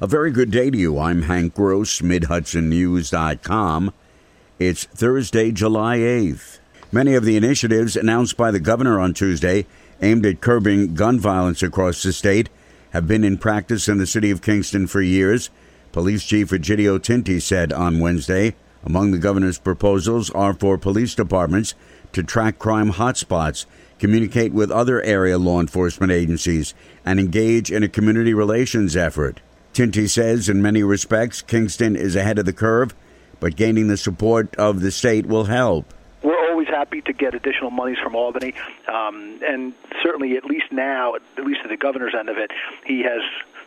A very good day to you. I'm Hank Gross, MidHudsonNews.com. It's Thursday, July 8th. Many of the initiatives announced by the governor on Tuesday aimed at curbing gun violence across the state have been in practice in the city of Kingston for years. Police Chief Egidio Tinti said on Wednesday among the governor's proposals are for police departments to track crime hotspots, communicate with other area law enforcement agencies, and engage in a community relations effort. Tinti says in many respects Kingston is ahead of the curve, but gaining the support of the state will help we're always happy to get additional monies from Albany, um, and certainly at least now, at least at the governor's end of it, he has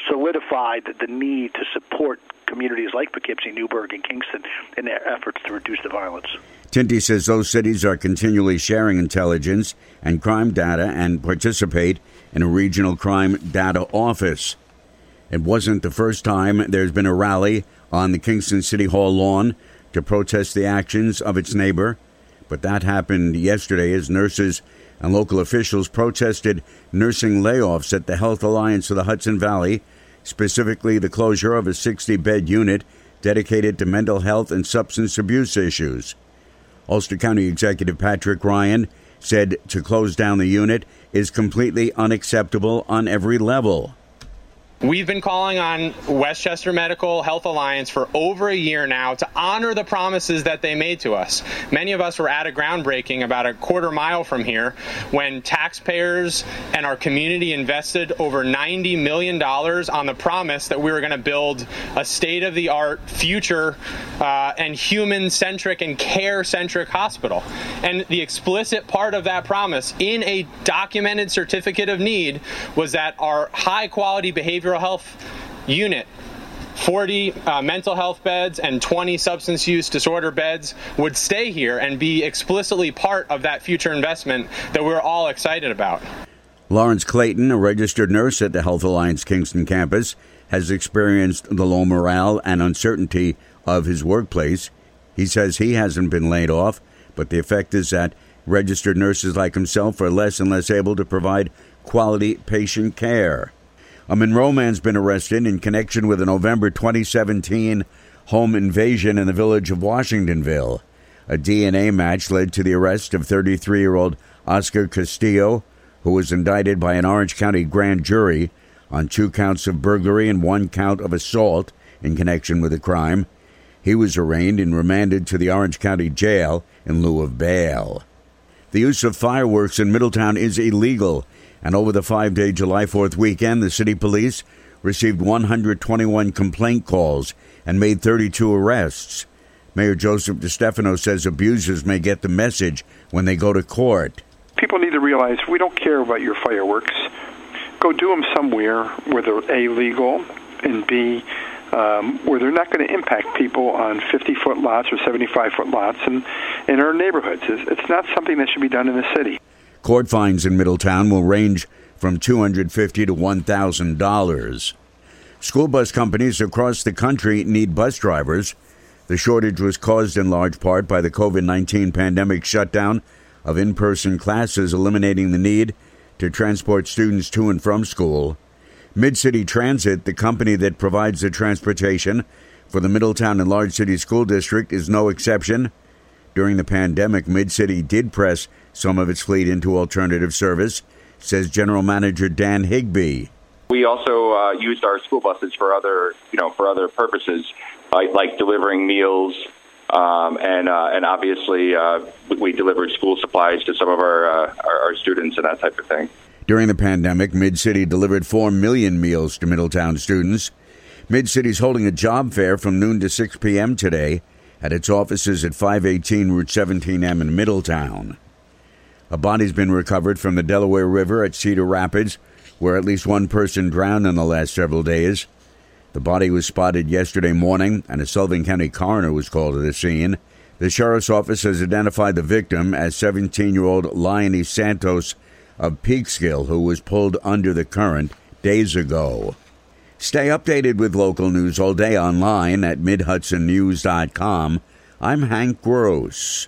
solidified the need to support communities like Poughkeepsie, Newburgh, and Kingston in their efforts to reduce the violence. Tinti says those cities are continually sharing intelligence and crime data and participate in a regional crime data office. It wasn't the first time there's been a rally on the Kingston City Hall lawn to protest the actions of its neighbor, but that happened yesterday as nurses and local officials protested nursing layoffs at the Health Alliance of the Hudson Valley, specifically the closure of a 60 bed unit dedicated to mental health and substance abuse issues. Ulster County Executive Patrick Ryan said to close down the unit is completely unacceptable on every level. We've been calling on Westchester Medical Health Alliance for over a year now to honor the promises that they made to us. Many of us were at a groundbreaking about a quarter mile from here when taxpayers and our community invested over $90 million on the promise that we were going to build a state of the art, future, uh, and human centric and care centric hospital. And the explicit part of that promise in a documented certificate of need was that our high quality behavior behavioral health unit 40 uh, mental health beds and 20 substance use disorder beds would stay here and be explicitly part of that future investment that we're all excited about. Lawrence Clayton, a registered nurse at the Health Alliance Kingston campus, has experienced the low morale and uncertainty of his workplace. He says he hasn't been laid off, but the effect is that registered nurses like himself are less and less able to provide quality patient care. A Monroe man's been arrested in connection with a November 2017 home invasion in the village of Washingtonville. A DNA match led to the arrest of 33 year old Oscar Castillo, who was indicted by an Orange County grand jury on two counts of burglary and one count of assault in connection with the crime. He was arraigned and remanded to the Orange County Jail in lieu of bail. The use of fireworks in Middletown is illegal and over the five day July 4th weekend, the city police received 121 complaint calls and made 32 arrests. Mayor Joseph DeStefano says abusers may get the message when they go to court. People need to realize we don't care about your fireworks. Go do them somewhere where they're A, legal, and B, um, where they're not going to impact people on 50 foot lots or 75 foot lots and in our neighborhoods. It's, it's not something that should be done in the city. Court fines in Middletown will range from 250 to $1,000. School bus companies across the country need bus drivers. The shortage was caused in large part by the COVID 19 pandemic shutdown of in person classes, eliminating the need to transport students to and from school. Mid City Transit, the company that provides the transportation for the Middletown Enlarged City School District, is no exception. During the pandemic, Mid City did press some of its fleet into alternative service, says General Manager Dan Higby. We also uh, used our school buses for other, you know, for other purposes, like, like delivering meals, um, and uh, and obviously uh, we delivered school supplies to some of our, uh, our, our students and that type of thing. During the pandemic, Mid City delivered four million meals to Middletown students. Mid City's holding a job fair from noon to 6 p.m. today at its offices at 518 Route 17M in Middletown. A body's been recovered from the Delaware River at Cedar Rapids, where at least one person drowned in the last several days. The body was spotted yesterday morning, and a Sullivan County coroner was called to the scene. The sheriff's office has identified the victim as 17 year old Leonie Santos of Peekskill, who was pulled under the current days ago. Stay updated with local news all day online at MidHudsonNews.com. I'm Hank Gross.